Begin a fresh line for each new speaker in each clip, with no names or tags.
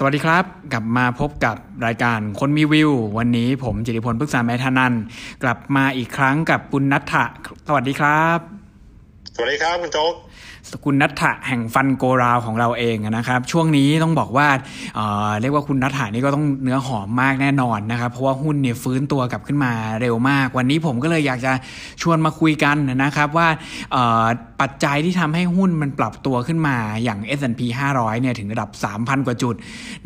สวัสดีครับ กลับมาพบกับรายการคนมีวิว วันนี้ผมจิติพลพฤกษาแมทานันกลับมาอีกครั้งกับคุณนัทธะสวัสดีครับ
วัสดีครับคุณโจ๊ก
สกุลนัทธะแห่งฟันโกราวของเราเองนะครับ ช่วงนี้ต้องบอกว่าเเรียกว่าคุณนัทธะนี่ก็ต้องเนื้อหอมมากแน่นอนนะครับ เพราะว่าหุ้นเนี่ยฟื้นตัวกลับขึ้นมาเร็วมาก วันนี้ผมก็เลยอยากจะชวนมาคุยกันนะครับว่าปัจจัยที่ทำให้หุ้นมันปรับตัวขึ้นมาอย่าง S&P 500เนี่ยถึงระดับ 3,000 กว่าจุด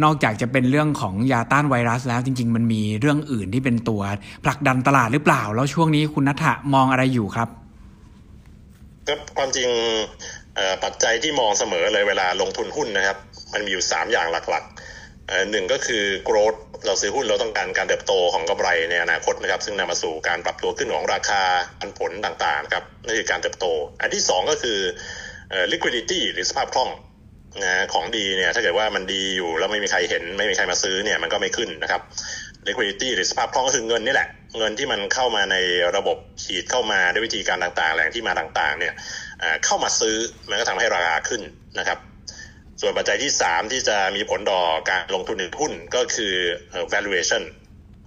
นอกจากจะเป็นเรื่องของยาต้านไวรัสแล้วจริง ๆ มันมีเรื่องอื่นที่เป็นตัวผลักดันตลาดหรือเปล่า แล้วช่วงนี้คุณนัทธะมองอะไรอยู่ครับ
ก็ความจริงปัจจัยที่มองเสมอเลยเวลาลงทุนหุ้นนะครับ มันมีอยู่ 3 อย่างหลักๆหนึ่งก็คือ growth เราซื้อหุ้นเราต้องการการเติบโตของกำไรในอนาคตนะครับ ซึ่งนำมาสู่การปรับตัวขึ้นของราคาอันผลต่างๆครับนั่นคือการเติบโต อันที่ 2 ก็คือ liquidity หรือสภาพคล่องนะของดีเนี่ยถ้าเกิดว่ามันดีอยู่แล้วไม่มีใครเห็นไม่มีใครมาซื้อเนี่ยมันก็ไม่ขึ้นนะครับ liquidity หรือสภาพคล่องก็คือเงินนี่แหละ เงินที่มันเข้ามาในระบบฉีดเข้ามาด้วยวิธีการต่างๆ แหล่งที่มาต่างๆ เนี่ยเข้ามาซื้อมันก็ทำให้ราคาขึ้นนะครับ ส่วนปัจจัยที่ 3 ที่จะมีผลต่อการลงทุนในหุ้นก็คือ valuation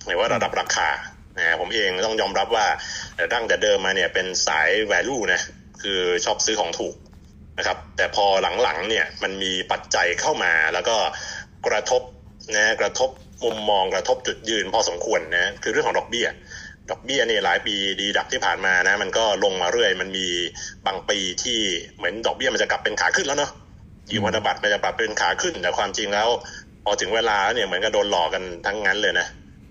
หมายว่าระดับราคานะผมเองต้องยอมรับว่าตั้งแต่เดิมมาเนี่ยเป็นสาย value นะคือชอบซื้อของถูกนะครับ แต่พอหลังๆเนี่ยมันมีปัจจัยเข้ามาแล้วก็กระทบนะกระทบ มุมมองกระทบจุดยืนพอสมควรนะคือเรื่องของดอกเบี้ยดอกเบี้ยเนี่ยหลายปีดีดักที่ผ่านมานะมันก็ลงมาเรื่อย มันมีบางปีที่เหมือนดอกเบี้ยมันจะกลับเป็นขาขึ้นแล้วเนาะยีวัฒบัตรมันจะปรับเป็นขาขึ้น แต่ความจริงแล้ว พอถึงเวลาเนี่ยเหมือนกับโดนหลอกกันทั้งนั้นเลยนะ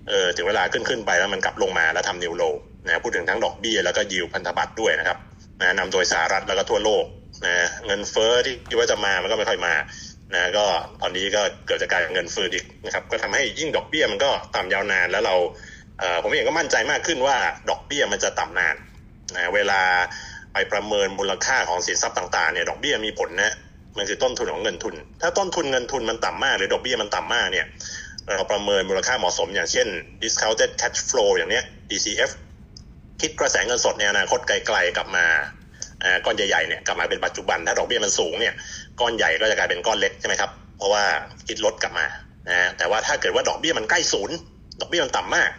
เออถึงเวลาขึ้นขึ้นไปแล้วมันกลับลงมาแล้วทำนิวโลนะพูดถึงทั้งดอกเบี้ยแล้วก็ยิวพันธบัตรด้วยนะครับนะนำโดยสหรัฐแล้วก็ทั่วโลกนะเงินเฟ้อที่คิดว่าจะมามันก็ไม่ค่อยมา นะก็ตอนนี้ก็เกิดจากการเงินเฟ้ออีกนะครับก็ทำให้ยิ่งดอกเบี้ยมันก็ต่ำยาวนานแล้วเราผมเองก็มั่นใจมากขึ้นว่าดอกเบี้ยมันจะต่ำนานนะเวลาไปประเมินมูลค่าของสินทรัพย์ต่างๆเนี่ยดอกเบี้ยมีผลนะมันคือต้นทุนของเงินทุน ถ้าต้นทุนเงินทุนมันต่ำมากหรือดอกเบี้ยมันต่ำมากเนี่ยเราประเมินมูลค่าเหมาะสม อย่างเช่น discounted cash flow อย่างเนี้ย DCF คิดกระแสเงินสดในอนาคตไกลๆกลับมาก้อนใหญ่ๆเนี่ยกลับมาเป็นปัจจุบันถ้าดอกเบี้ยมันสูงเนี่ย ก้อนใหญ่ก็จะกลายเป็นก้อนเล็กใช่ไหมครับ เพราะว่าคิดลดกลับมานะแต่ว่าถ้าเกิดว่าดอกเบี้ยมันใกล้ศูนย์ดอกเบี้ยมันต่ำมาก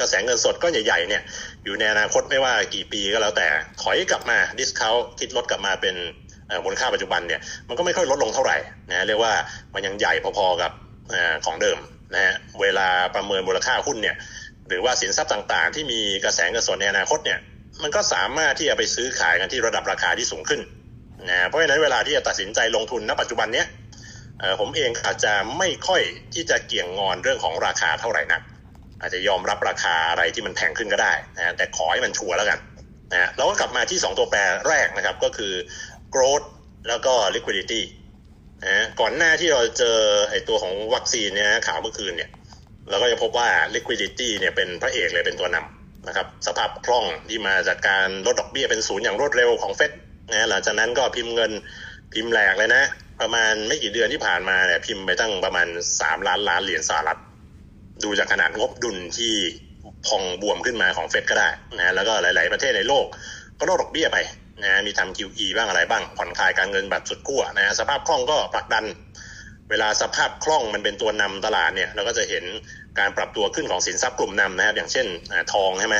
กระแสเงินสดก็ใหญ่ๆเนี่ยอยู่ในอนาคตไม่ว่ากี่ปีก็แล้วแต่ถอยกลับมาดิสคาวคิดลดกลับมาเป็นมูลค่าปัจจุบันเนี่ยมันก็ไม่ค่อยลดลงเท่าไหร่นะเรียกว่ามันยังใหญ่พอๆกับของเดิมนะฮะเวลาประเมินมูลค่าหุ้นเนี่ยหรือว่าสินทรัพย์ต่างๆ ที่มีกระแสเงินสดในอนาคตเนี่ยมันก็สามารถที่จะไปซื้อขายกันที่ระดับราคาที่สูงขึ้น นะเพราะฉะนั้นเวลาที่จะตัดสินใจลงทุนณปัจจุบันเนี้ยผมเองอาจจะไม่ค่อยที่จะเกี่ยงงอนเรื่องของราคาเท่าไหร่นัก อาจจะยอมรับราคาอะไรที่มันแพงขึ้นก็ได้นะแต่ขอให้มันชัวร์แล้วกันนะเราก็กลับมาที่ 2 ตัวแปรแรกนะครับก็คือ growth แล้วก็ liquidity นะก่อนหน้าที่เราเจอไอตัวของวัคซีนเนี่ยข่าวเมื่อคืนเนี่ยเราก็จะพบว่า liquidity เนี่ยเป็นพระเอกเลยเป็นตัวนำนะครับสภาพคล่องที่มาจากการลดดอกเบี้ยเป็นศูนย์อย่างรวดเร็วของเฟด นะหลังจากนั้นก็พิมพ์เงินพิมพ์แหลกเลยนะ ประมาณไม่กี่เดือนที่ผ่านมาเนี่ยพิมพ์ไปตั้งประมาณ3ล้านล้านเหรียญสหรัฐ ดูจากขนาดงบดุลที่พองบวมขึ้นมาของเฟดก็ได้นะแล้วก็หลาย ๆ ประเทศในโลกก็ลดดอกเบี้ยไปนะมีทำ QE บ้างอะไรบ้าง ผ่อนคลายการเงินแบบสุดขั้วนะสภาพคล่องก็ผลักดัน เวลาสภาพคล่องมันเป็นตัวนำตลาดเนี่ยเราก็จะเห็นการปรับตัวขึ้นของสินทรัพย์กลุ่มนำนะครับอย่างเช่นทองใช่ไหม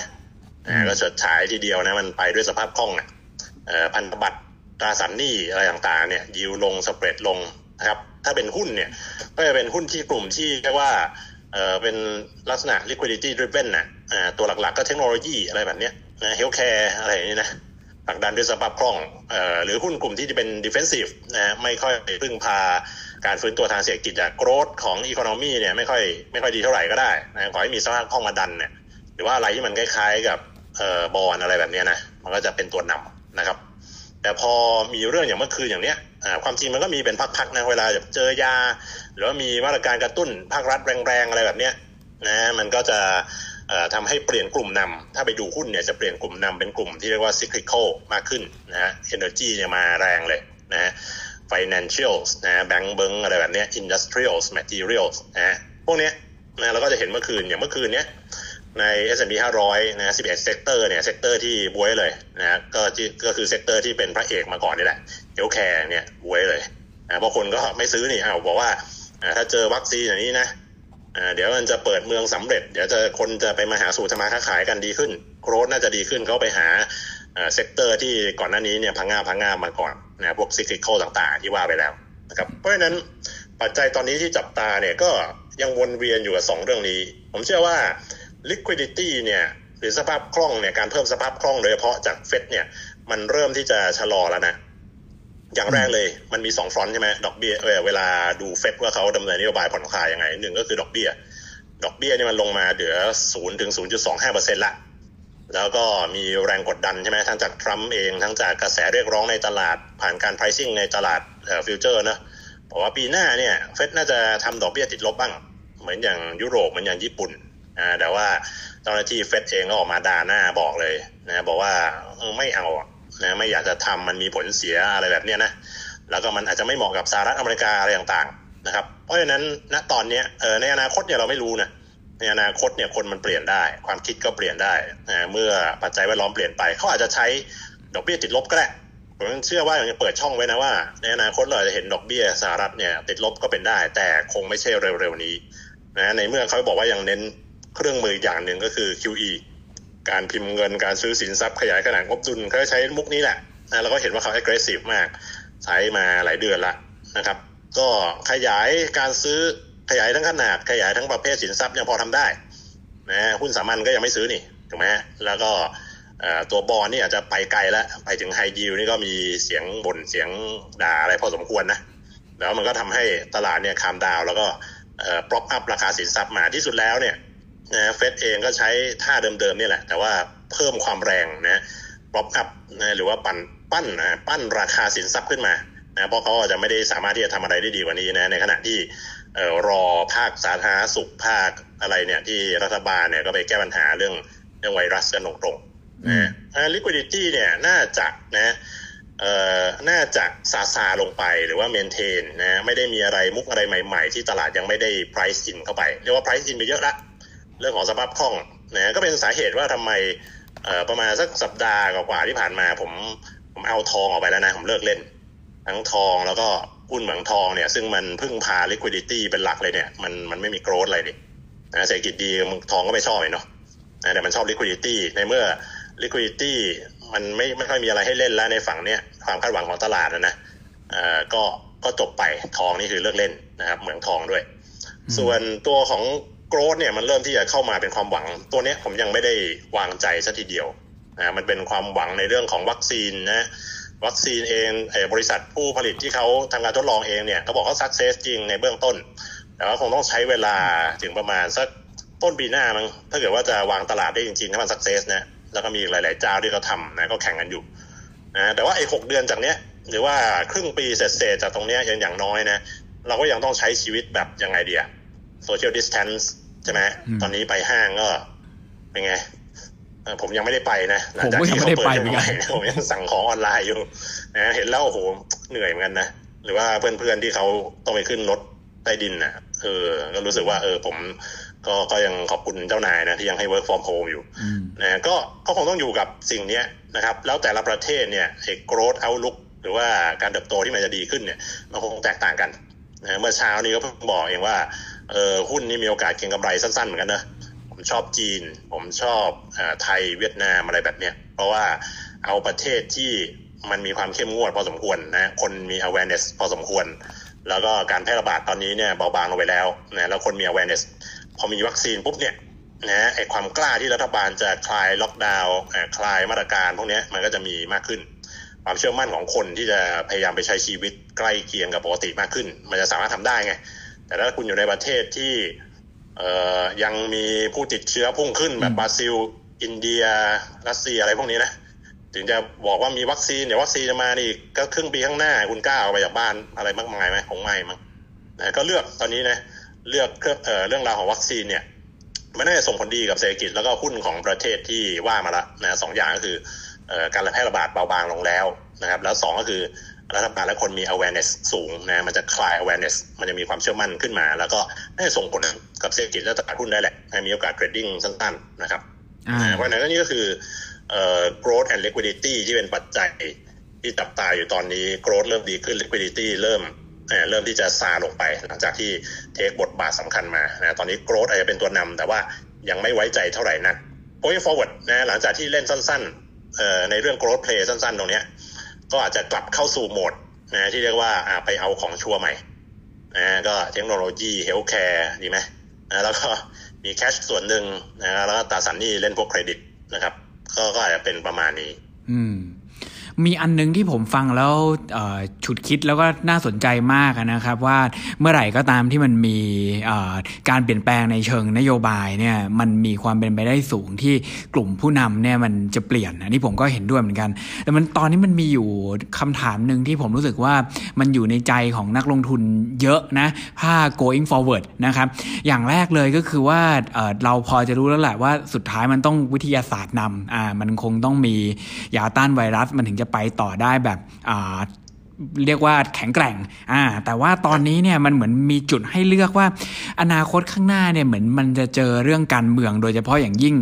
ก็เฉิดฉายทีเดียวนะมันไปด้วยสภาพคล่องอะ พันธบัตรตราสารหนี้อะไรต่างๆเนี่ยยิวลงสเปรดลงนะครับถ้าเป็นหุ้นเนี่ยก็จะเป็นหุ้นที่กลุ่มที่เรียกว่าเออเป็นลักษณะ liquidity driven นะอ่าตัวหลักๆก็เทคโนโลยีอะไรแบบเนี้ยนะ healthcare อะไรอย่างนี้นะผลักดันด้วยสภาพคล่องเอ่อหรือหุ้นกลุ่มที่จะเป็น defensive นะไม่ค่อยพึ่งพาการฟื้นตัวทางเศรษฐกิจจาก growth ของ economy เนี่ยไม่ค่อยไม่ค่อยดีเท่าไหร่ก็ได้นะขอให้มีสภาพคล่องมาดันเนี่ยหรือว่าอะไรที่มันคล้ายๆกับเอ่อบอลอะไรแบบนี้นะมันก็จะเป็นตัวนำ นะครับ แต่พอมีเรื่องอย่างเมื่อคืนอย่างเนี้ยความจริงมันก็มีเป็นพักๆนะเวลาเจอยา หรือว่ามีมาตรการกระตุ้นภาครัฐแรงๆอะไรแบบเนี้ยนะมันก็จะทำให้เปลี่ยนกลุ่มนำถ้าไปดูหุ้นเนี่ยจะเปลี่ยนกลุ่มนำเป็นกลุ่มที่เรียกว่า cyclical มากขึ้นนะฮะ energy เนี่ยมาแรงเลยนะฮะ financials นะ bank เบิงอะไรแบบเนี้ย industrials materials นะพวกเนี้ยนะเราก็จะเห็นเมื่อคืนอย่างเมื่อคืนเนี้ย ใน S&P 500 นะ 11 sector เนี่ย sector ที่บ๊วยเลยนะก็ก็คือ sector ที่เป็นพระเอกมาก่อนนี่แหละ healthcare เนี่ยบ๊วยเลยนะบางคนก็ไม่ซื้อนี่อ้าวบอกว่าถ้าเจอวัคซีนอย่างนี้นะเดี๋ยวมันจะเปิดเมืองสำเร็จ เดี๋ยวจะคนจะไปมาหาสู่ทำมาค้าขายกันดีขึ้น growth น่าจะดีขึ้นเขาไปหา sector ที่ก่อนหน้านี้เนี่ยพังงาบพังงาบมาก่อนนะพวก cyclical ต่างๆ ที่ว่าไปแล้วนะครับเพราะฉะนั้นปัจจัยตอนนี้ที่จับตาเนี่ยก็ยังวนเวียนอยู่กับสองเรื่องนี้ ผมเชื่อว่า liquidity เนี่ยหรือสภาพคล่องเนี่ยการเพิ่มสภาพคล่องโดยเฉพาะจากเฟดเนี่ยมันเริ่มที่จะชะลอแล้วนะ อย่างแรกเลยมันมีสองฟรอนต์ใช่ไหมดอกเบี้ยเวลาดูเฟดว่าเขาดำเนินนโยบายผ่อนคลายยังไงหนึ่งก็คือดอกเบี้ยดอกเบี้ยนี่มันลงมาเหลือศูนย์ถึงศูนย์จุดสองห้าเปอร์เซ็นต์ละแล้วก็มีแรงกดดันใช่ไหมทั้งจากทรัมป์เองทั้งจากกระแสเรียกร้องในตลาด ผ่านการ pricing ในตลาดฟิวเจอร์นะบอกว่าปีหน้าเนี่ยเฟดน่าจะทำดอกเบี้ยติดลบบ้าง เหมือนอย่างยุโรปเหมือนอย่างญี่ปุ่น อ่าแต่ว่าเจ้าหน้าที่เฟดเองก็ออกมาด่าหน้าบอกเลยนะบอกว่าไม่เอานะไม่อยากจะทำมันมีผลเสียอะไรแบบเนี้ยนะแล้วก็มันอาจจะไม่เหมาะกับสหรัฐอเมริกาอะไรต่างๆนะครับ เพราะฉะนั้นณตอนนี้เออในอนาคตเนี่ยเราไม่รู้นะในอนาคตเนี่ยคนมันเปลี่ยนได้ ความคิดก็เปลี่ยนได้นะเมื่อปัจจัยแวดล้อมเปลี่ยนไปเขาอาจจะใช้ดอกเบี้ยติดลบก็ได้ผมเชื่อว่ายังเปิดช่องไว้นะว่า ในอนาคตเราจะเห็นดอกเบี้ยสหรัฐเนี่ยติดลบก็เป็นได้ แต่คงไม่ใช่เร็วๆนี้นะในเมื่อเขาบอกว่ายังเน้น เครื่องมืออย่างหนึ่งก็คือ QE การพิมพ์เงินการซื้อสินทรัพย์ขยายขนาดงบดุลเขาใช้มุกนี้แหละนะเราก็เห็นว่าเขา aggressive มาก ใช้มาหลายเดือนละนะครับ ก็ขยายการซื้อขยายทั้งขนาด ขยายทั้งประเภทสินทรัพย์ยังพอทำได้นะหุ้นสามัญก็ยังไม่ซื้อนี่ถูกไหมแล้วก็ตัวบอลนี่อาจจะไปไกลแล้ว ไปถึงไฮยิวนี่ก็มีเสียงบ่นเสียงด่าอะไรพอสมควรนะแล้วมันก็ทำให้ตลาดเนี่ย calm down แล้วก็ prop up ราคาสินทรัพย์มาที่สุดแล้วเนี่ย นะเฟดเองก็ใช้ท่าเดิมๆนี่แหละ แต่ว่าเพิ่มความแรงนะ prop up นะหรือว่าปั่นปั้นนะปั้นราคาสินทรัพย์ขึ้นมานะเพราะเขาจะไม่ได้สามารถที่จะทำอะไรได้ดีกว่านี้นะในขณะที่รอภาคสาธารณสุขภาคอะไรเนี่ยที่รัฐบาลเนี่ยก็ไปแก้ปัญหาเรื่องเรื่องไวรัสกันตรงๆนะ liquidity เนี่ยน่าจะนะเอ่อน่าจะซาซาลงไปหรือว่าเมนเทนนะไม่ได้มีอะไรมุกอะไรใหม่ๆ ที่ตลาดยังไม่ได้ price in เข้าไป เรียกว่า price in ไปเยอะละ เรื่องของสภาพคล่องนะก็เป็นสาเหตุว่าทำไมเอ่อประมาณสักสัปดาห์กว่าที่ผ่านมา ผมผมเอาทองออกไปแล้วนะ ผมเลิกเล่น ทั้งทองแล้วก็หุ้นเหมืองทองเนี่ย ซึ่งมันพึ่งพา liquidity เป็นหลักเลยเนี่ย มันมันไม่มี growth อะไรดินะเศรษฐกิจดีทองก็ไม่ชอบเนาะแต่มันชอบ liquidity ในเมื่อ liquidity มันไม่ไม่ค่อยมีอะไรให้เล่นแล้วในฝั่งเนี้ยความคาดหวังของตลาดนะนะเอ่อก็ก็จบไปทองนี่คือเลิกเล่นนะครับ เหมืองทองด้วย ส่วนตัวของ โกรดเนี่ยมันเริ่มที่จะเข้ามาเป็นความหวัง ตัวนี้ผมยังไม่ได้วางใจสัทีเดียวนะมันเป็นความหวังในเรื่องของวัคซีนนะวัคซีนเองบริษัทผู้ผลิตที่เขาทำการทดลองเองเนี่ยเขาบอกเขา success จริงในเบื้องต้น แต่ว่าคงต้องใช้เวลาถึงประมาณสักต้นปีหน้ามั้งถ้าเกิดว่าจะวางตลาดได้จริงๆถ้ามัน success นะแล้วก็มีหลาย ๆ เจ้าที่เขาทำนะก็แข่งกันอยู่นะแต่ว่าไอ้หกเดือนจากเนี้ยหรือว่าครึ่งปีเศษๆจากตรงเนี้ยยังอย่างน้อยนะเราก็ยังต้องใช้ชีวิตแบบยังไงเดีย social distanceใช่ไหมตอนนี้ไปห้างก็ เป็นไงผมยังไม่ได้ไปนะ
หลังจากที่เขาเปิดใหม่
ผมยังสั่งของออนไลน์อยู่นะเห็นแล้วโอ้โหเหนื่อยเหมือนกันนะหรือว่าเพื่อนๆที่เขาต้องไปขึ้นรถใต้ดินนะเออ ก็รู้สึกว่า เออ ผมก็ก็ยังขอบคุณเจ้านายนะที่ยังให้ work from home อยู่นะก็ก็คงต้องอยู่กับสิ่งนี้นะครับ แล้วแต่ละประเทศเนี่ยไอ้ growth outlook หรือว่าการเติบโตที่มันจะดีขึ้นเนี่ย มันคงแตกต่างกันนะเมื่อเช้านี้ก็เพิ่งบอกเองว่า เออหุ้นนี่มีโอกาสเก็งกำไรสั้นๆเหมือนกันนะผมชอบจีน ผมชอบอไทยเวียดนามอะไรแบบเนี้ยเพราะว่าเอาประเทศที่มันมีความเข้มงวดพอสมควรนะคนมี awareness พอสมควร แล้วก็การแพร่ระบาดตอนนี้เนี่ยเบาบางลงไปแล้วนะแล้วคนมี awareness พอมีวัคซีนปุ๊บเนี่ยนะไอความกล้าที่รัฐบาลจะคลายล็อกดาวน์คลายมาตรการพวกนี้มันก็จะมีมากขึ้น ความเชื่อมั่นของคนที่จะพยายามไปใช้ชีวิตใกล้เคียงกับปกติมากขึ้น มันจะสามารถทำได้ไง แต่ถ้าคุณอยู่ในประเทศที่เอ่อยังมีผู้ติดเชื้อพุ่งขึ้นแบบบราซิล อินเดีย รัสเซียอะไรพวกนี้นะ ถึงจะบอกว่ามีวัคซีนเดี๋ยววัคซีนจะมานี่ก็ครึ่งปีข้างหน้าคุณกล้าเอาไปจากบ้านอะไรมากมายไหมคงไม่มั้งนะก็เลือกตอนนี้นะเลือกเเรื่องราวของวัคซีนเนี่ยมันน่าจะส่งผลดีกับเศรษฐกิจแล้วก็หุ้นของประเทศที่ว่ามาละนะสองอย่างก็คือการระแพร่ระบาดเบาบางลงแล้วนะครับ แล้วสองก็คือ รัฐบาลและคนมี awareness สูงนะมันจะคลาย awareness มันจะมีความเชื่อมั่นขึ้นมา แล้วก็น่าจะส่งผลกับเศรษฐกิจและตลาดหุ้นได้แหละ มีโอกาส trading สั้นๆนะครับเพราะนั้นนี่ก็คือ growth and liquidity ที่เป็นปัจจัยที่ตับตาอยู่ตอนนี้ growth เริ่มดีขึ้น liquidity เริ่มเริ่มที่จะซาลงไป หลังจากที่เทคบทบาทสำคัญมานะตอนนี้โกรดอาจจะเป็นตัวนำแต่ว่ายังไม่ไว้ใจเท่าไหร่นัก going forward นะหลังจากที่เล่นสั้นๆในเรื่อง growth play สั้นๆ ตรงนี้ ก็อาจจะกลับเข้าสู่โหมดนะที่เรียกว่าไปเอาของชัวร์ใหม่นะก็เทคโนโลยี healthcare ดีไหมนะแล้วก็มี cash ส่วนหนึ่งนะแล้วก็ตราสารหนี้เล่นพวกเครดิตนะครับ ก็ก็อาจจะเป็นประมาณนี้
อืม มีอันนึงที่ผมฟังแล้วฉุกคิดแล้วก็น่าสนใจมากนะครับ ว่าเมื่อไหร่ก็ตามที่มันมีการเปลี่ยนแปลงในเชิงนโยบายเนี่ยมันมีความเป็นไปได้สูงที่กลุ่มผู้นำเนี่ยมันจะเปลี่ยนอันนี้ผมก็เห็นด้วยเหมือนกัน แต่มันตอนนี้มันมีอยู่คำถามหนึ่งที่ผมรู้สึกว่ามันอยู่ในใจของนักลงทุนเยอะนะถ้า going forward นะครับอย่างแรกเลยก็คือว่าเราพอจะรู้แล้วแหละว่าสุดท้ายมันต้องวิทยาศาสตร์นำอ่ามันคงต้องมียาต้านไวรัสมันถึงจะไปต่อได้แบบ เรียกว่าแข็งแกร่ง อ่า แต่ว่าตอนนี้เนี่ยมันเหมือนมีจุดให้เลือกว่า อนาคตข้างหน้าเนี่ยเหมือนมันจะเจอเรื่องการเมือง โดยเฉพาะอย่างยิ่ง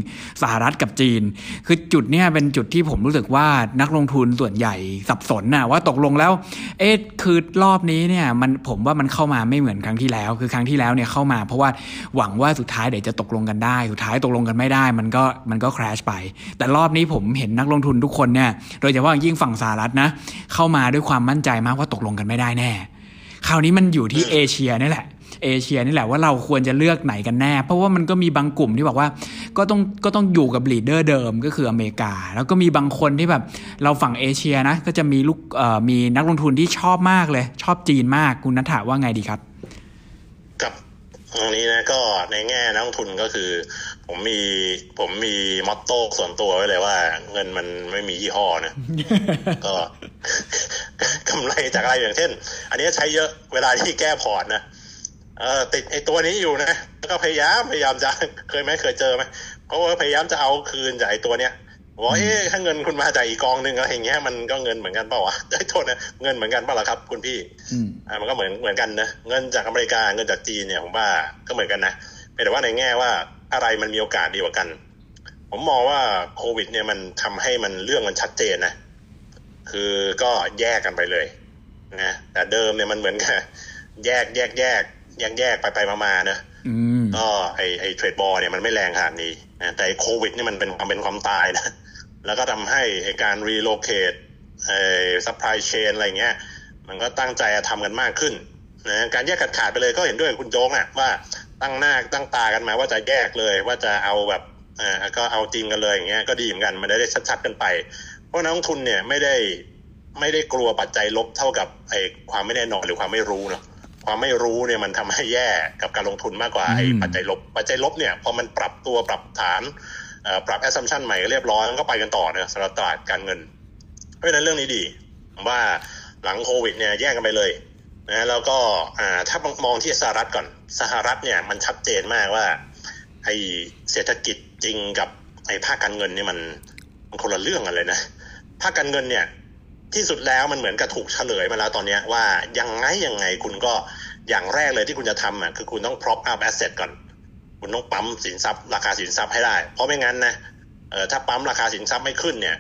สหรัฐกับจีน คือจุดเนี่ยเป็นจุดที่ผมรู้สึกว่านักลงทุนส่วนใหญ่สับสนนะว่าตกลงแล้ว เอ๊ะคือรอบนี้เนี่ยมันผมว่ามันเข้ามาไม่เหมือนครั้งที่แล้ว คือครั้งที่แล้วเนี่ยเข้ามา เพราะว่าหวังว่าสุดท้ายเดี๋ยวจะตกลงกันได้ สุดท้ายตกลงกันไม่ได้ มันก็มันก็คราชไป แต่รอบนี้ผมเห็นนักลงทุนทุกคนเนี่ย โดยเฉพาะอยิ่งฝั่งสหรัฐนะเข้ามาด้วยความมั่นใจมากว่าตกลงกันไม่ได้แน่ คราวนี้มันอยู่ที่เอเชียนี่แหละเอเชียนี่แหละว่าเราควรจะเลือกไหนกันแน่ เพราะว่ามันก็มีบางกลุ่มที่บอกว่าก็ต้องก็ต้องอยู่กับ leader เดิมก็คืออเมริกา แล้วก็มีบางคนที่แบบเราฝั่งเอเชียนะก็จะมีลูกเอ่อมีนักลงทุนที่ชอบมากเลย ชอบจีนมากคุณนัทธาว่าไงดีครับ
กับตรงนี้นะก็ในแง่นักลงทุนก็คือ ผมมีผมมีมอตโต้ส่วนตัวไว้เลยว่า เงินมันไม่มียี่ห้อนะก็กำไรจากอะไรอย่างเช่น อันนี้ใช้เยอะเวลาที่แก้พอร์ตนะเออติดไอตัวนี้อยู่นะแล้วก็พยายามพยายามจะเคยไหมเคยเจอไหมเพราะว่าพยายามจะเอาคืนจากไอตัวเนี้ยบอกเอ๊ะถ้าเงินคุณมาจากอีกกองหนึ่งอะไรอย่างเงี้ยมันก็เงินเหมือนกันเปล่าวะได้โทษนะเงินเหมือนกันเปล่าล่ะครับ คุณพี่อ่ามันก็เหมือนเหมือนกันนะเงินจากอเมริกาเงินจากจีนเนี่ยผมว่าก็เหมือนกันนะแต่ว่าในแง่ว่า อะไรมันมีโอกาสดีกว่ากัน ผมมองว่าโควิด เนี่ยมันทำให้มันเรื่องมันชัดเจนนะคือก็แยกกันไปเลยนะแต่เดิมเนี่ยมันเหมือนกับแยกแยกแยกแยกแยกไปไปมาๆนะก็ไอไอ trade war เนี่ยมันไม่แรงขนาดนี้นะแต่โควิดนี่มันเป็นความเป็นความตายนะแล้วก็ทำให้ไอการ relocate ไอ supply chain อะไรเงี้ย มันก็ตั้งใจทำกันมากขึ้นนะการแยกขาดขาดไปเลยก็เห็นด้วยคุณโจ๊กอะว่า ตั้งหน้าตั้งตากันมาว่าจะแยกเลยว่าจะเอาแบบอ่าก็เอาจริงกันเลยอย่างเงี้ยก็ดีเหมือนกันมันได้ชัดๆกันไป เพราะนักลงทุนเนี่ยไม่ได้ไม่ได้กลัวปัจจัยลบเท่ากับไอ้ความไม่แน่นอนหรือความไม่รู้เนาะความไม่รู้เนี่ยมันทำให้แย่กับการลงทุนมากกว่าไอ้ปัจจัยลบ ปัจจัยลบเนี่ยพอมันปรับตัวปรับฐานปรับ assumption ใหม่เรียบร้อยมันก็ไปกันต่อเนี่ยสำหรับตลาดการเงิน เพราะฉะนั้นเรื่องนี้ดีว่าหลังโควิดเนี่ยแยกกันไปเลย นะแล้วก็ถ้ามองที่สหรัฐก่อนสหรัฐเนี่ยมันชัดเจนมากว่าไอเศรษฐกิจจริงกับไอภาคการเงินเนี่ยมันมันคนละเรื่องกันเลยนะภาคการเงินเนี่ยที่สุดแล้วมันเหมือนกับถูกเฉลยมาแล้วตอนนี้ว่ายังไงยังไงคุณก็อย่างแรกเลยที่คุณจะทำอะคือคุณต้อง prop up asset ก่อน คุณต้องปั๊มสินทรัพย์ ราคาสินทรัพย์ให้ได้ เพราะไม่งั้นนะเออถ้าปั๊มราคาสินทรัพย์ไม่ขึ้นเนี่ย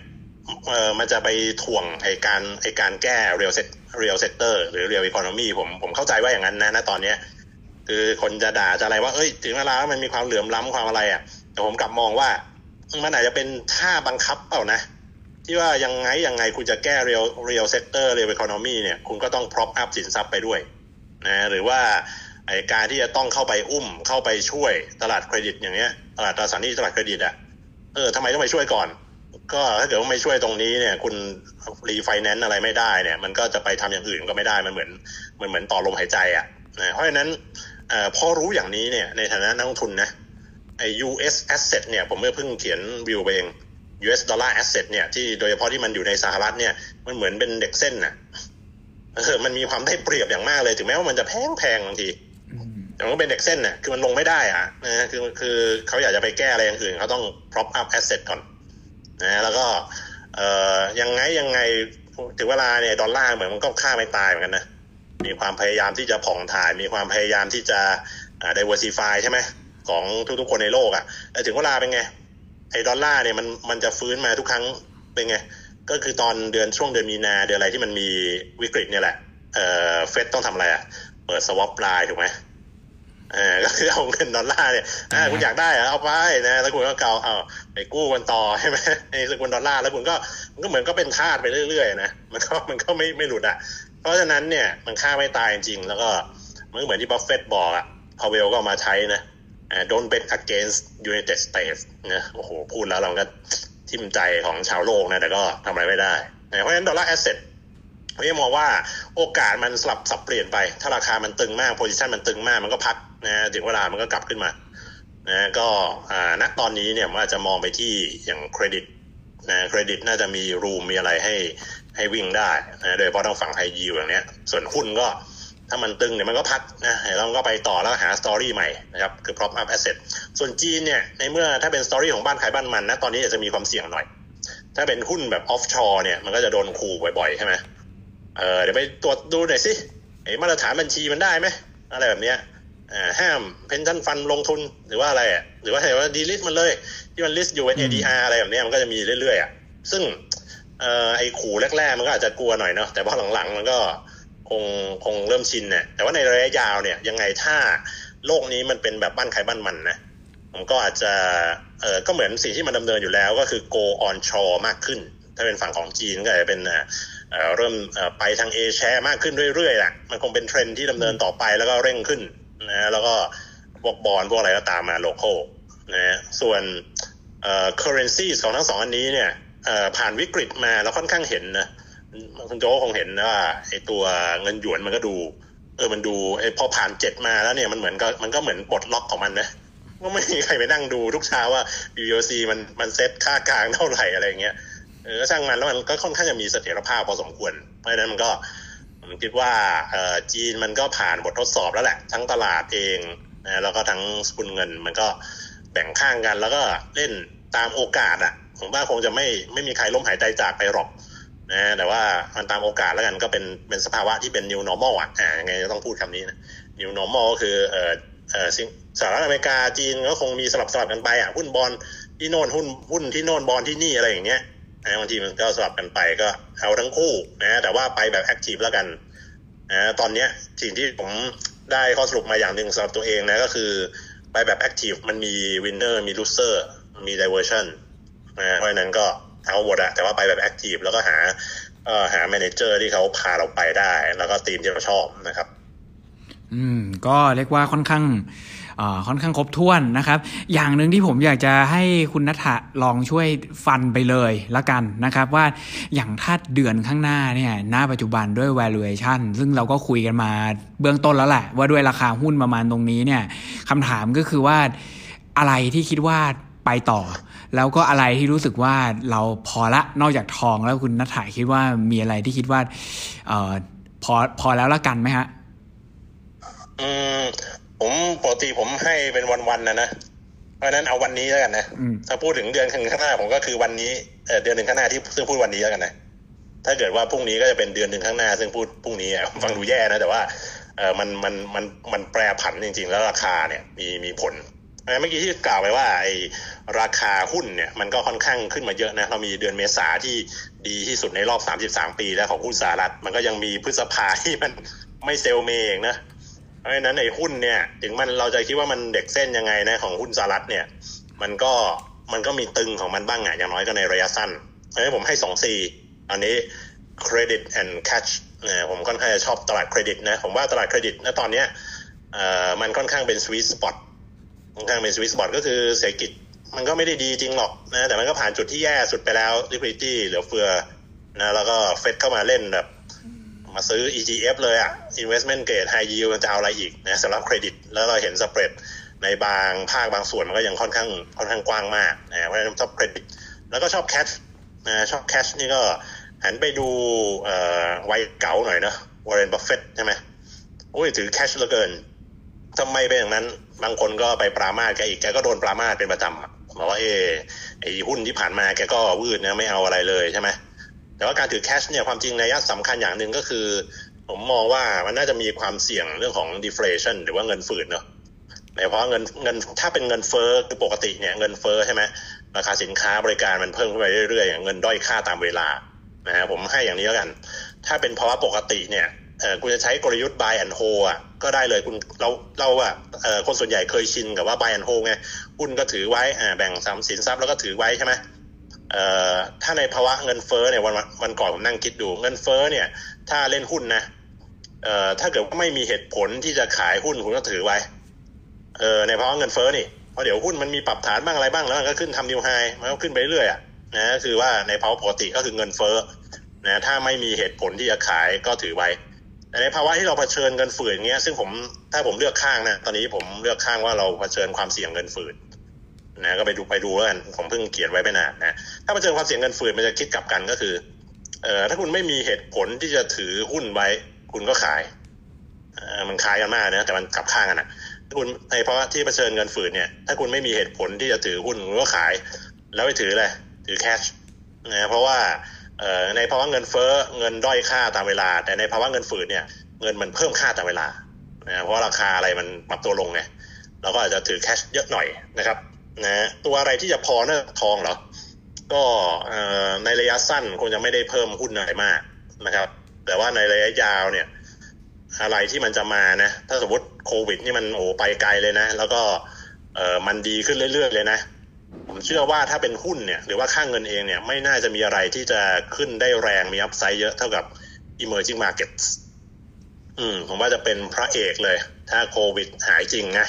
เออมันจะไปถ่วงไอการไอการแก้ real set real sector หรือ real economy ผมผมเข้าใจว่าอย่างนั้นนะณตอนเนี้ย คือคนจะด่าจะอะไรว่าเอ้ย ถึงเวลามันมีความเหลื่อมล้ำความอะไรอะแต่ผมกลับมองว่ามันอาจจะเป็นท่าบังคับเปล่านะที่ว่ายังไงยังไงคุณจะแก้ real real sector real economy เนี่ยคุณก็ต้อง prop up สินทรัพย์ไปด้วยนะหรือว่าไอการที่จะต้องเข้าไปอุ้มเข้าไปช่วยตลาดเครดิตอย่างเงี้ยตลาดตราสารหนี้ตลาดเครดิตอะเออทำไมต้องไปช่วยก่อน ก็ถ้าเกิดว่าไม่ช่วยตรงนี้เนี่ย คุณรีไฟแนนซ์อะไรไม่ได้เนี่ย มันก็จะไปทำอย่างอื่นก็ไม่ได้มันเหมือนมันเหมือนต่อลมหายใจอะนะเพราะฉะนั้นพอรู้อย่างนี้เนี่ยในฐานะนักลงทุนนะไอ US asset เนี่ยผมเมื่อเพิ่งเขียนวิวเอง US dollar asset เนี่ยที่โดยเฉพาะที่มันอยู่ในสหรัฐเนี่ยมันเหมือนเป็นเด็กเส้นน่ะเออมันมีความได้เปรียบอย่างมากเลยถึงแม้ว่ามันจะแพงแพงบางทีแต่มันก็เป็นเด็กเส้นน่ะคือมันลงไม่ได้อะนะคือคือเขาอยากจะไปแก้อะไรอย่างอื่นเขาต้อง prop up asset ก่อน นะแล้วก็เอ่อยังไงยังไงถึงเวลาเนี่ยดอลลาร์เหมือนมันก็ค่าไม่ตายเหมือนกันนะมีความพยายามที่จะผ่องถ่าย มีความพยายามที่จะอ่า diversify ใช่ไหมของทุกๆคนในโลกอะ่ะแต่ถึงเวลาเป็นไงไอ้ดอลลาร์เนี่ยมันมันจะฟื้นมาทุกครั้งเป็นไงก็คือตอนเดือนช่วงเดือนมีนาเดือนอะไรที่มันมีวิกฤตเนี่ยแหละเอ่อเฟดต้องทำอะไรอะเปิด swap line ถูกไหม อ่าก็คือเอาเงินดอลลาร์เนี่ยอ่าคุณอยากได้อะเอาไปนะแล้วคุณก็เอาเอาไปกู้กันต่อใช่ไหมไอ้สกุลดอลลาร์แล้วคุณก็มันก็เหมือนก็เป็นทาสไปเรื่อยๆนะมันก็มันก็ไม่ไม่หลุดอะเพราะฉะนั้นเนี่ยมันฆ่าไม่ตายจริงๆแล้วก็มันเหมือนที่บัฟเฟตบอกอะพาวเวลก็มาใช้นะอ่า don't bet against United States นะโอ้โหพูดแล้วเราก็ทิ่มใจของชาวโลกนะแต่ก็ทำอะไรไม่ได้นะเพราะฉะนั้นดอลลาร์ asset ผมยังมองว่าโอกาสมันสลับสับเปลี่ยนไป ถ้าราคามันตึงมาก position มันตึงมากมันก็พัก นะถึงเวลามันก็กลับขึ้นมานะก็อ่าณตอนนี้เนี่ยมันอาจจะมองไปที่อย่างเครดิตนะเครดิตน่าจะมี room มีอะไรให้ให้วิ่งได้นะโดยเฉพาะทางฝั่งไฮยิวอย่างเนี้ย ส่วนหุ้นก็ถ้ามันตึงเนี่ยมันก็พักนะแล้วก็ไปต่อแล้วหา story ใหม่นะครับคือ prop up asset ส่วนจีนเนี่ยในเมื่อถ้าเป็น story ของบ้านใครบ้านมันนะตอนนี้อาจจะมีความเสี่ยงหน่อย ถ้าเป็นหุ้นแบบ offshore เนี่ยมันก็จะโดนขู่บ่อยๆใช่ไหมเออเดี๋ยวไปตรวจดูหน่อยสิไอ้มาตรฐานบัญชีมันได้ไหมอะไรแบบเนี้ย ห้าม pension fund ลงทุนหรือว่าอะไรอะหรือว่าอะไรว่า delist มันเลย ที่มัน list อยู่เป็น ADR อะไรแบบเนี้ยมันก็จะมีเรื่อยๆอะซึ่งเอ่อไอ้ขู่แรกๆ มันก็อาจจะกลัวหน่อยเนาะแต่พอหลังๆ มันก็คงคงเริ่มชินเนี่ยแต่ว่าในระยะยาวเนี่ยยังไงถ้าโลกนี้มันเป็นแบบบ้านใครบ้านมันนะผมก็อาจจะเออก็เหมือนสิ่งที่มันดำเนินอยู่แล้วก็คือ go onshore มากขึ้น ถ้าเป็นฝั่งของจีนก็อาจจะเป็นเอ่อเริ่มไปทาง A-share มากขึ้นเรื่อยๆแหละมันคงเป็นเทรนด์ที่ดำเนินต่อไปแล้วก็เร่งขึ้น นะแล้วก็พวกบอนด์พวกอะไรก็ตามมา local นะส่วนเอ่อ currency ของทั้งสองอันนี้เนี่ยเอ่อผ่านวิกฤตมาแล้วค่อนข้างเห็นนะคุณโจ๊กคงเห็นว่าไอตัวเงินหยวนมันก็ดู เออมันดูไอพอผ่านเจ็ดมาแล้วเนี่ยมันเหมือนก็มันก็เหมือนปลดล็อกของมันนะก็ไม่มีใครไปนั่งดูทุกเช้าว่า BOC มันมันเซ็ตค่ากลางเท่าไหร่อะไรเงี้ยเออช่างมันแล้วมันก็ค่อนข้างจะมีเสถียรภาพพอสมควร เพราะฉะนั้นมันก็ ผมคิดว่าจีนมันก็ผ่านบททดสอบแล้วแหละ ทั้งตลาดเองนะแล้วก็ทั้งสกุลเงินมันก็แบ่งข้างกัน แล้วก็เล่นตามโอกาสอะผมว่าคงจะไม่ไม่มีใครล้มหายใจจากไปหรอกนะแต่ว่ามันตามโอกาสแล้วกันก็เป็นเป็นสภาวะที่เป็น new normal อะอ่ายังไงต้องพูดคำนี้นะ new normal ก็คือเออเออสหรัฐอเมริกาจีนก็คงมีสลับสลับกันไปอะหุ้นบอลที่โน่นหุ้นหุ้นที่โน่นบอลที่นี่อะไรอย่างเงี้ย นะบางทีมันก็สลับกันไปก็เอาทั้งคู่นะแต่ว่าไปแบบแอคทีฟแล้วกันนะตอนเนี้ยสิ่งที่ผมได้ข้อสรุปมาอย่างหนึ่งสำหรับตัวเองนะก็คือไปแบบแอคทีฟมันมีwinner มี loser มี diversion นะเพราะฉะนั้นก็เอาหมดอะแต่ว่าไปแบบ active แล้วก็หาเอ่อหา manager ที่เขาพาเราไปได้ แล้วก็ทีมที่เราชอบนะครับ
อืมก็เรียกว่าค่อนข้างค่อนข้างครบถ้วนนะครับ อย่างหนึ่งที่ผมอยากจะให้คุณนัทอะลองช่วยฟันไปเลยละกันนะครับ ว่าอย่างถ้าเดือนข้างหน้าเนี่ยหน้าปัจจุบันด้วย valuation ซึ่งเราก็คุยกันมาเบื้องต้นแล้วแหละ ว่าด้วยราคาหุ้นประมาณตรงนี้เนี่ยคำถามก็คือว่าอะไรที่คิดว่าไปต่อ แล้วก็อะไรที่รู้สึกว่าเราพอละนอกจากทองแล้วคุณนัทถ่ายคิดว่ามีอะไรที่คิดว่าออพอพอแล้วละกันไหมฮะ
อืมผมปกติผมให้เป็นวันๆนะนะเพราะนั้นเอาวันนี้แล้วกันนะถ้าพูดถึงเดือนข้างหน้าผมก็คือวันนี้เออเดือนหนึ่งข้างหน้าที่ซึ่งพูดวันนี้แล้วกันนะถ้าเกิดว่าพรุ่งนี้ก็จะเป็นเดือนหนึ่งข้างหน้า ซึ่งพูดพรุ่งนี้อะฟังดูแย่นะแต่ว่าเออมันมันมันมันแปรผันจริง ๆ แล้วราคาเนี่ยมีมีผลเมื่อกี้ที่กล่าวไปว่าไอ้ราคาหุ้นเนี่ยมันก็ค่อนข้างขึ้นมาเยอะนะเรามีเดือนเมษาที่ดีที่สุดในรอบ 33 ปีแล้วของหุ้นสหรัฐมันก็ยังมีพฤษภาที่มันไม่เซลเมเองนะเพ ราะฉะนั้นไอ้หุ้นเนี่ยถึงมันเราจะคิดว่ามันเด็กเส้นยังไงนะของหุ้นสหรัฐเนี่ย มันก็มันก็มีตึงของมันบ้างไงอย่างน้อยก็ในระยะสั้นเพราะฉะนั้นผมให้สองซีอันนี้ credit and cash นะผมค่อนข้างจะชอบตลาดเครดิตนะ ผมว่าตลาดเครดิตณตอนเนี้ยมันค่อนข้างเป็น sweet spot ค่อนข้างเป็น sweet spot ก็คือเศรษฐกิจมันก็ไม่ได้ดีจริงหรอกนะแต่มันก็ผ่านจุดที่แย่สุดไปแล้ว liquidity เหลือเฟือนะแล้วก็เฟดเข้ามาเล่นแบบ มาซื้อ ETF เลยอะ investment grade high yield จะเอาอะไรอีกนะสำหรับเครดิต แล้วเราเห็นสเปรดในบางภาคบางส่วนมันก็ยังค่อนข้างค่อนข้างกว้างมากนะเพราะฉะนั้นชอบเครดิต แล้วก็ชอบ cash นะชอบ cash นี่ก็หันไปดูเอ่อวัยเก๋าหน่อยนะวอร์เรนบัฟเฟตใช่ไหมโอ้ยถือ cash เหลือเกินทำไมเป็นอย่างนั้น บางคนก็ไปปรามาสแกอีกแกก็โดนปรามาสเป็นประจำบอกว่าเออไอ้หุ้นที่ผ่านมาแกก็วืดนะไม่เอาอะไรเลยใช่ไหม แต่ว่าการถือ cash เนี่ยความจริงนัยยะสำคัญอย่างหนึ่งก็คือ ผมมองว่ามันน่าจะมีความเสี่ยงเรื่องของ deflation หรือว่าเงินฝืดเนาะเพราะเงินเงินถ้าเป็นเงินเฟ้อคือปกติเนี่ยเงินเฟ้อใช่ไหมราคาสินค้าบริการมันเพิ่มขึ้นไปเรื่อยๆ เงินด้อยค่าตามเวลานะฮะผมให้อย่างนี้แล้วกัน ถ้าเป็นภาวะปกติเนี่ยเออคุณจะใช้กลยุทธ์ buy and hold อะก็ได้เลยคุณเราเราอะเออคนส่วนใหญ่เคยชินกับว่า buy and hold ไงหุ้นก็ถือไว้อ่าแบ่งสามสินทรัพย์แล้วก็ถือไว้ใช่ไหม ถ้าในภาวะเงินเฟ้อเนี่ยวันวันก่อนผมนั่งคิดดู เงินเฟ้อเนี่ย ถ้าเล่นหุ้นนะเอ่อถ้าเกิดว่าไม่มีเหตุผลที่จะขายหุ้นคุณก็ถือไว้เออในภาวะเงินเฟ้อนี่เพราะเดี๋ยวหุ้นมันมีปรับฐานบ้างอะไรบ้างแล้วมันก็ขึ้นทำนิวไฮมันก็ขึ้นไปเรื่อยอะนะคือว่าในภาวะปกติก็คือเงินเฟ้อนะถ้าไม่มีเหตุผลที่จะขายก็ถือไว้แต่ในภาวะที่เราเผชิญเงินฝืนเงี้ย ซึ่งผมถ้าผมเลือกข้างนะตอนนี้ผมเลือกข้างว่าเราเผชิญความเสี่ยงเงินฝืน นะก็ไปดูไปดูแล้วกันผมเพิ่งเขียนไว้ไม่นานนะถ้าเผชิญความเสี่ยงเงินฝืนมันจะคิดกลับกันก็คือเอ่อถ้าคุณไม่มีเหตุผลที่จะถือหุ้นไว้ คุณก็ขายเอ่อมันคล้ายกันมากนะแต่มันกลับข้างกันนะถ้าคุณในภาวะที่เผชิญเงินฝืนเนี่ยถ้าคุณไม่มีเหตุผลที่จะถือหุ้นคุณก็ขาย แล้วไปถืออะไรถือแคชนะเพราะว่าเอ่อในภาวะเงินเฟ้อเงินด้อยค่าตามเวลา แต่ในภาวะเงินฝืนเนี่ยเงินมันเพิ่มค่าตามเวลานะเพราะราคาอะไรมันปรับตัวลงไงเราก็อาจจะถือแคชเยอะหน่อยนะครับ นะตัวอะไรที่จะพอเนอะทองเหรอ ก็ในระยะสั้นคงจะไม่ได้เพิ่มหุ้นอะไรมากนะครับ แต่ว่าในระยะยาวเนี่ย อะไรที่มันจะมานะ ถ้าสมมติโควิด นี่มันโอ้ไปไกลเลยนะ แล้วก็เออมันดีขึ้นเรื่อยๆเลยนะ ผมเชื่อว่าถ้าเป็นหุ้นเนี่ย หรือว่าค่างเงินเองเนี่ยไม่น่าจะมีอะไรที่จะขึ้นได้แรงมีอัพไซด์เยอะเท่ากับ emerging markets อืมผมว่าจะเป็นพระเอกเลย ถ้าโควิดหายจริงนะ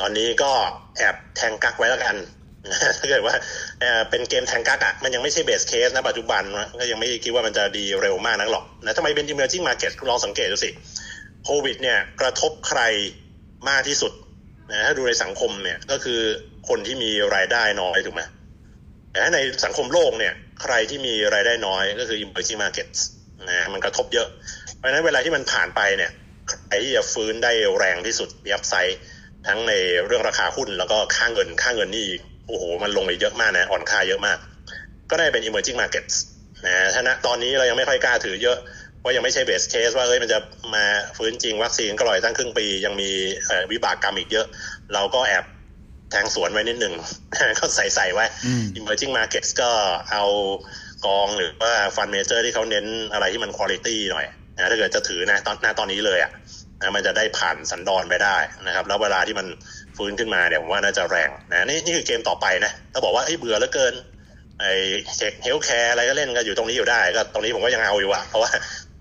ตอนนี้ก็แอบแทงกักไว้แล้วกันถ้าเกิดว่าเป็นเกมแทงกักอะมันยังไม่ใช่เบสเคสนะปัจจุบันนะก็ยังไม่คิดว่ามันจะดีเร็วมากนักหรอกนะทำไมเป็น emerging market คุณลองสังเกตดูสิโควิดเนี่ยกระทบใครมากที่สุดนะถ้าดูในสังคมเนี่ยก็คือคนที่มีรายได้น้อยถูกไหมแต่ในสังคมโลกเนี่ยใครที่มีรายได้น้อยก็คือ emerging markets นะมันกระทบเยอะ เพราะฉะนั้นเวลาที่มันผ่านไปเนี่ยใครที่จะฟื้นได้แรงที่สุดมีอัพไซด์ ทั้งในเรื่องราคาหุ้นแล้วก็ค่าเงินค่าเงินนี่โอ้โหมันลงไปเยอะมากนะ อ่อนค่าเยอะมาก ก็ได้เป็น emerging markets นะถ้าณตอนนี้เรายังไม่ค่อยกล้าถือเยอะว่ายังไม่ใช่ base case ว่าเอ้ยมันจะมาฟื้นจริงวัคซีนก็ลอยตั้งครึ่งปี ยังมีวิบากกรรมอีกเยอะ เราก็แอบแทงสวนไว้นิดหนึ่งก็ใส่ใส่ไว้ emerging markets ก็เอากองหรือว่า fund manager ที่เขาเน้นอะไรที่มันคุณภาพหน่อยนะถ้าเกิดจะถือนะตอนหน้าตอนนี้เลยอะ นะมันจะได้ผ่านสันดอนไปได้นะครับ แล้วเวลาที่มันฟื้นขึ้นมาเนี่ยผมว่าน่าจะแรงนะนี่นี่คือเกมต่อไปนะถ้าบอกว่าเฮ้ยเบื่อแล้วเกินไอ้ tech healthcare อะไรก็เล่นก็อยู่ตรงนี้อยู่ได้ ก็ตรงนี้ผมก็ยังเอาอยู่อะเพราะว่า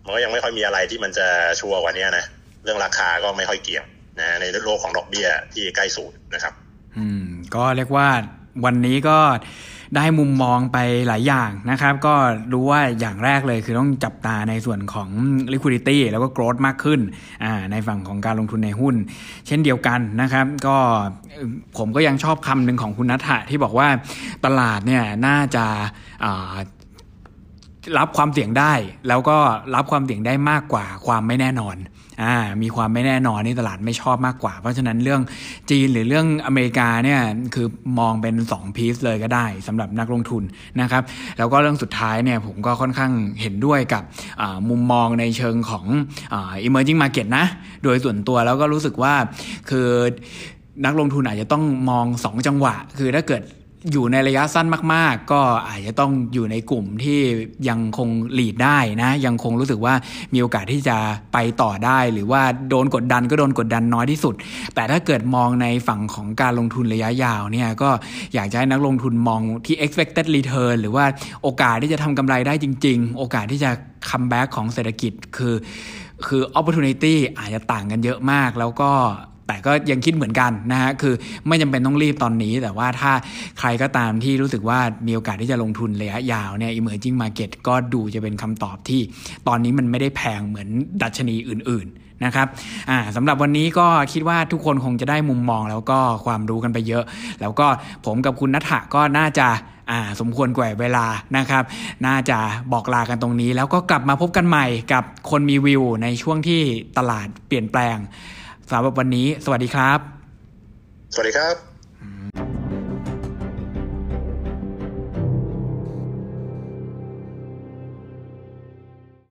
มันก็ยังไม่ค่อยมีอะไรที่มันจะชัวร์กว่านี้นะเรื่องราคาก็ไม่ค่อยเกี่ยงนะในโลกของดอกเบี้ยที่ใกล้ศูนย์นะครับ
อืม ก็เรียกว่าวันนี้ก็ ได้มุมมองไปหลายอย่างนะครับ ก็รู้ว่าอย่างแรกเลยคือต้องจับตาในส่วนของ liquidity แล้วก็ growth มากขึ้นในฝั่งของการลงทุนในหุ้น เช่นเดียวกันนะครับ ก็ผมก็ยังชอบคำหนึ่งของคุณนัทธะที่บอกว่าตลาดเนี่ยน่าจะ รับความเสี่ยงได้ แล้วก็รับความเสี่ยงได้มากกว่าความไม่แน่นอนอ่ามีความไม่แน่นอนนี่ตลาดไม่ชอบมากกว่า เพราะฉะนั้นเรื่องจีนหรือเรื่องอเมริกาเนี่ยคือมองเป็น2พีซเลยก็ได้สำหรับนักลงทุนนะครับ แล้วก็เรื่องสุดท้ายเนี่ยผมก็ค่อนข้างเห็นด้วยกับมุมมองในเชิงของอ emerging market นะ โดยส่วนตัวแล้วก็รู้สึกว่าคือนักลงทุนอาจจะต้องมอง 2 จังหวะ คือถ้าเกิด อยู่ในระยะสั้นมาก ๆ ก็อาจจะต้องอยู่ในกลุ่มที่ยังคงหลีดได้นะ ยังคงรู้สึกว่ามีโอกาสที่จะไปต่อได้ หรือว่าโดนกดดันก็โดนกดดันน้อยที่สุด แต่ถ้าเกิดมองในฝั่งของการลงทุนระยะยาวเนี่ยก็อยากจะให้นักลงทุนมองที่ expected return หรือว่าโอกาสที่จะทำกำไรได้จริง ๆ โอกาสที่จะ come back ของเศรษฐกิจคือคือ opportunity อาจจะต่างกันเยอะมากแล้วก็ แต่ก็ยังคิดเหมือนกันนะฮะคือไม่จำเป็นต้องรีบตอนนี้ แต่ว่าถ้าใครก็ตามที่รู้สึกว่ามีโอกาสที่จะลงทุนระยะยาวเนี่ย emerging market ก็ดูจะเป็นคำตอบที่ ตอนนี้มันไม่ได้แพงเหมือนดัชนีอื่น ๆนะครับอ่าสำหรับวันนี้ก็คิดว่าทุกคนคงจะได้มุมมองแล้วก็ความรู้กันไปเยอะ แล้วก็ผมกับคุณนัทะก็น่าจะอ่าสมควรแกว่เวลานะครับ น่าจะบอกลากันตรงนี้ แล้วก็กลับมาพบกันใหม่กับคนมีวิวในช่วงที่ตลาดเปลี่ยนแปลง สำหรับวันนี้ สวัสดีครับ
สวัสดีครับ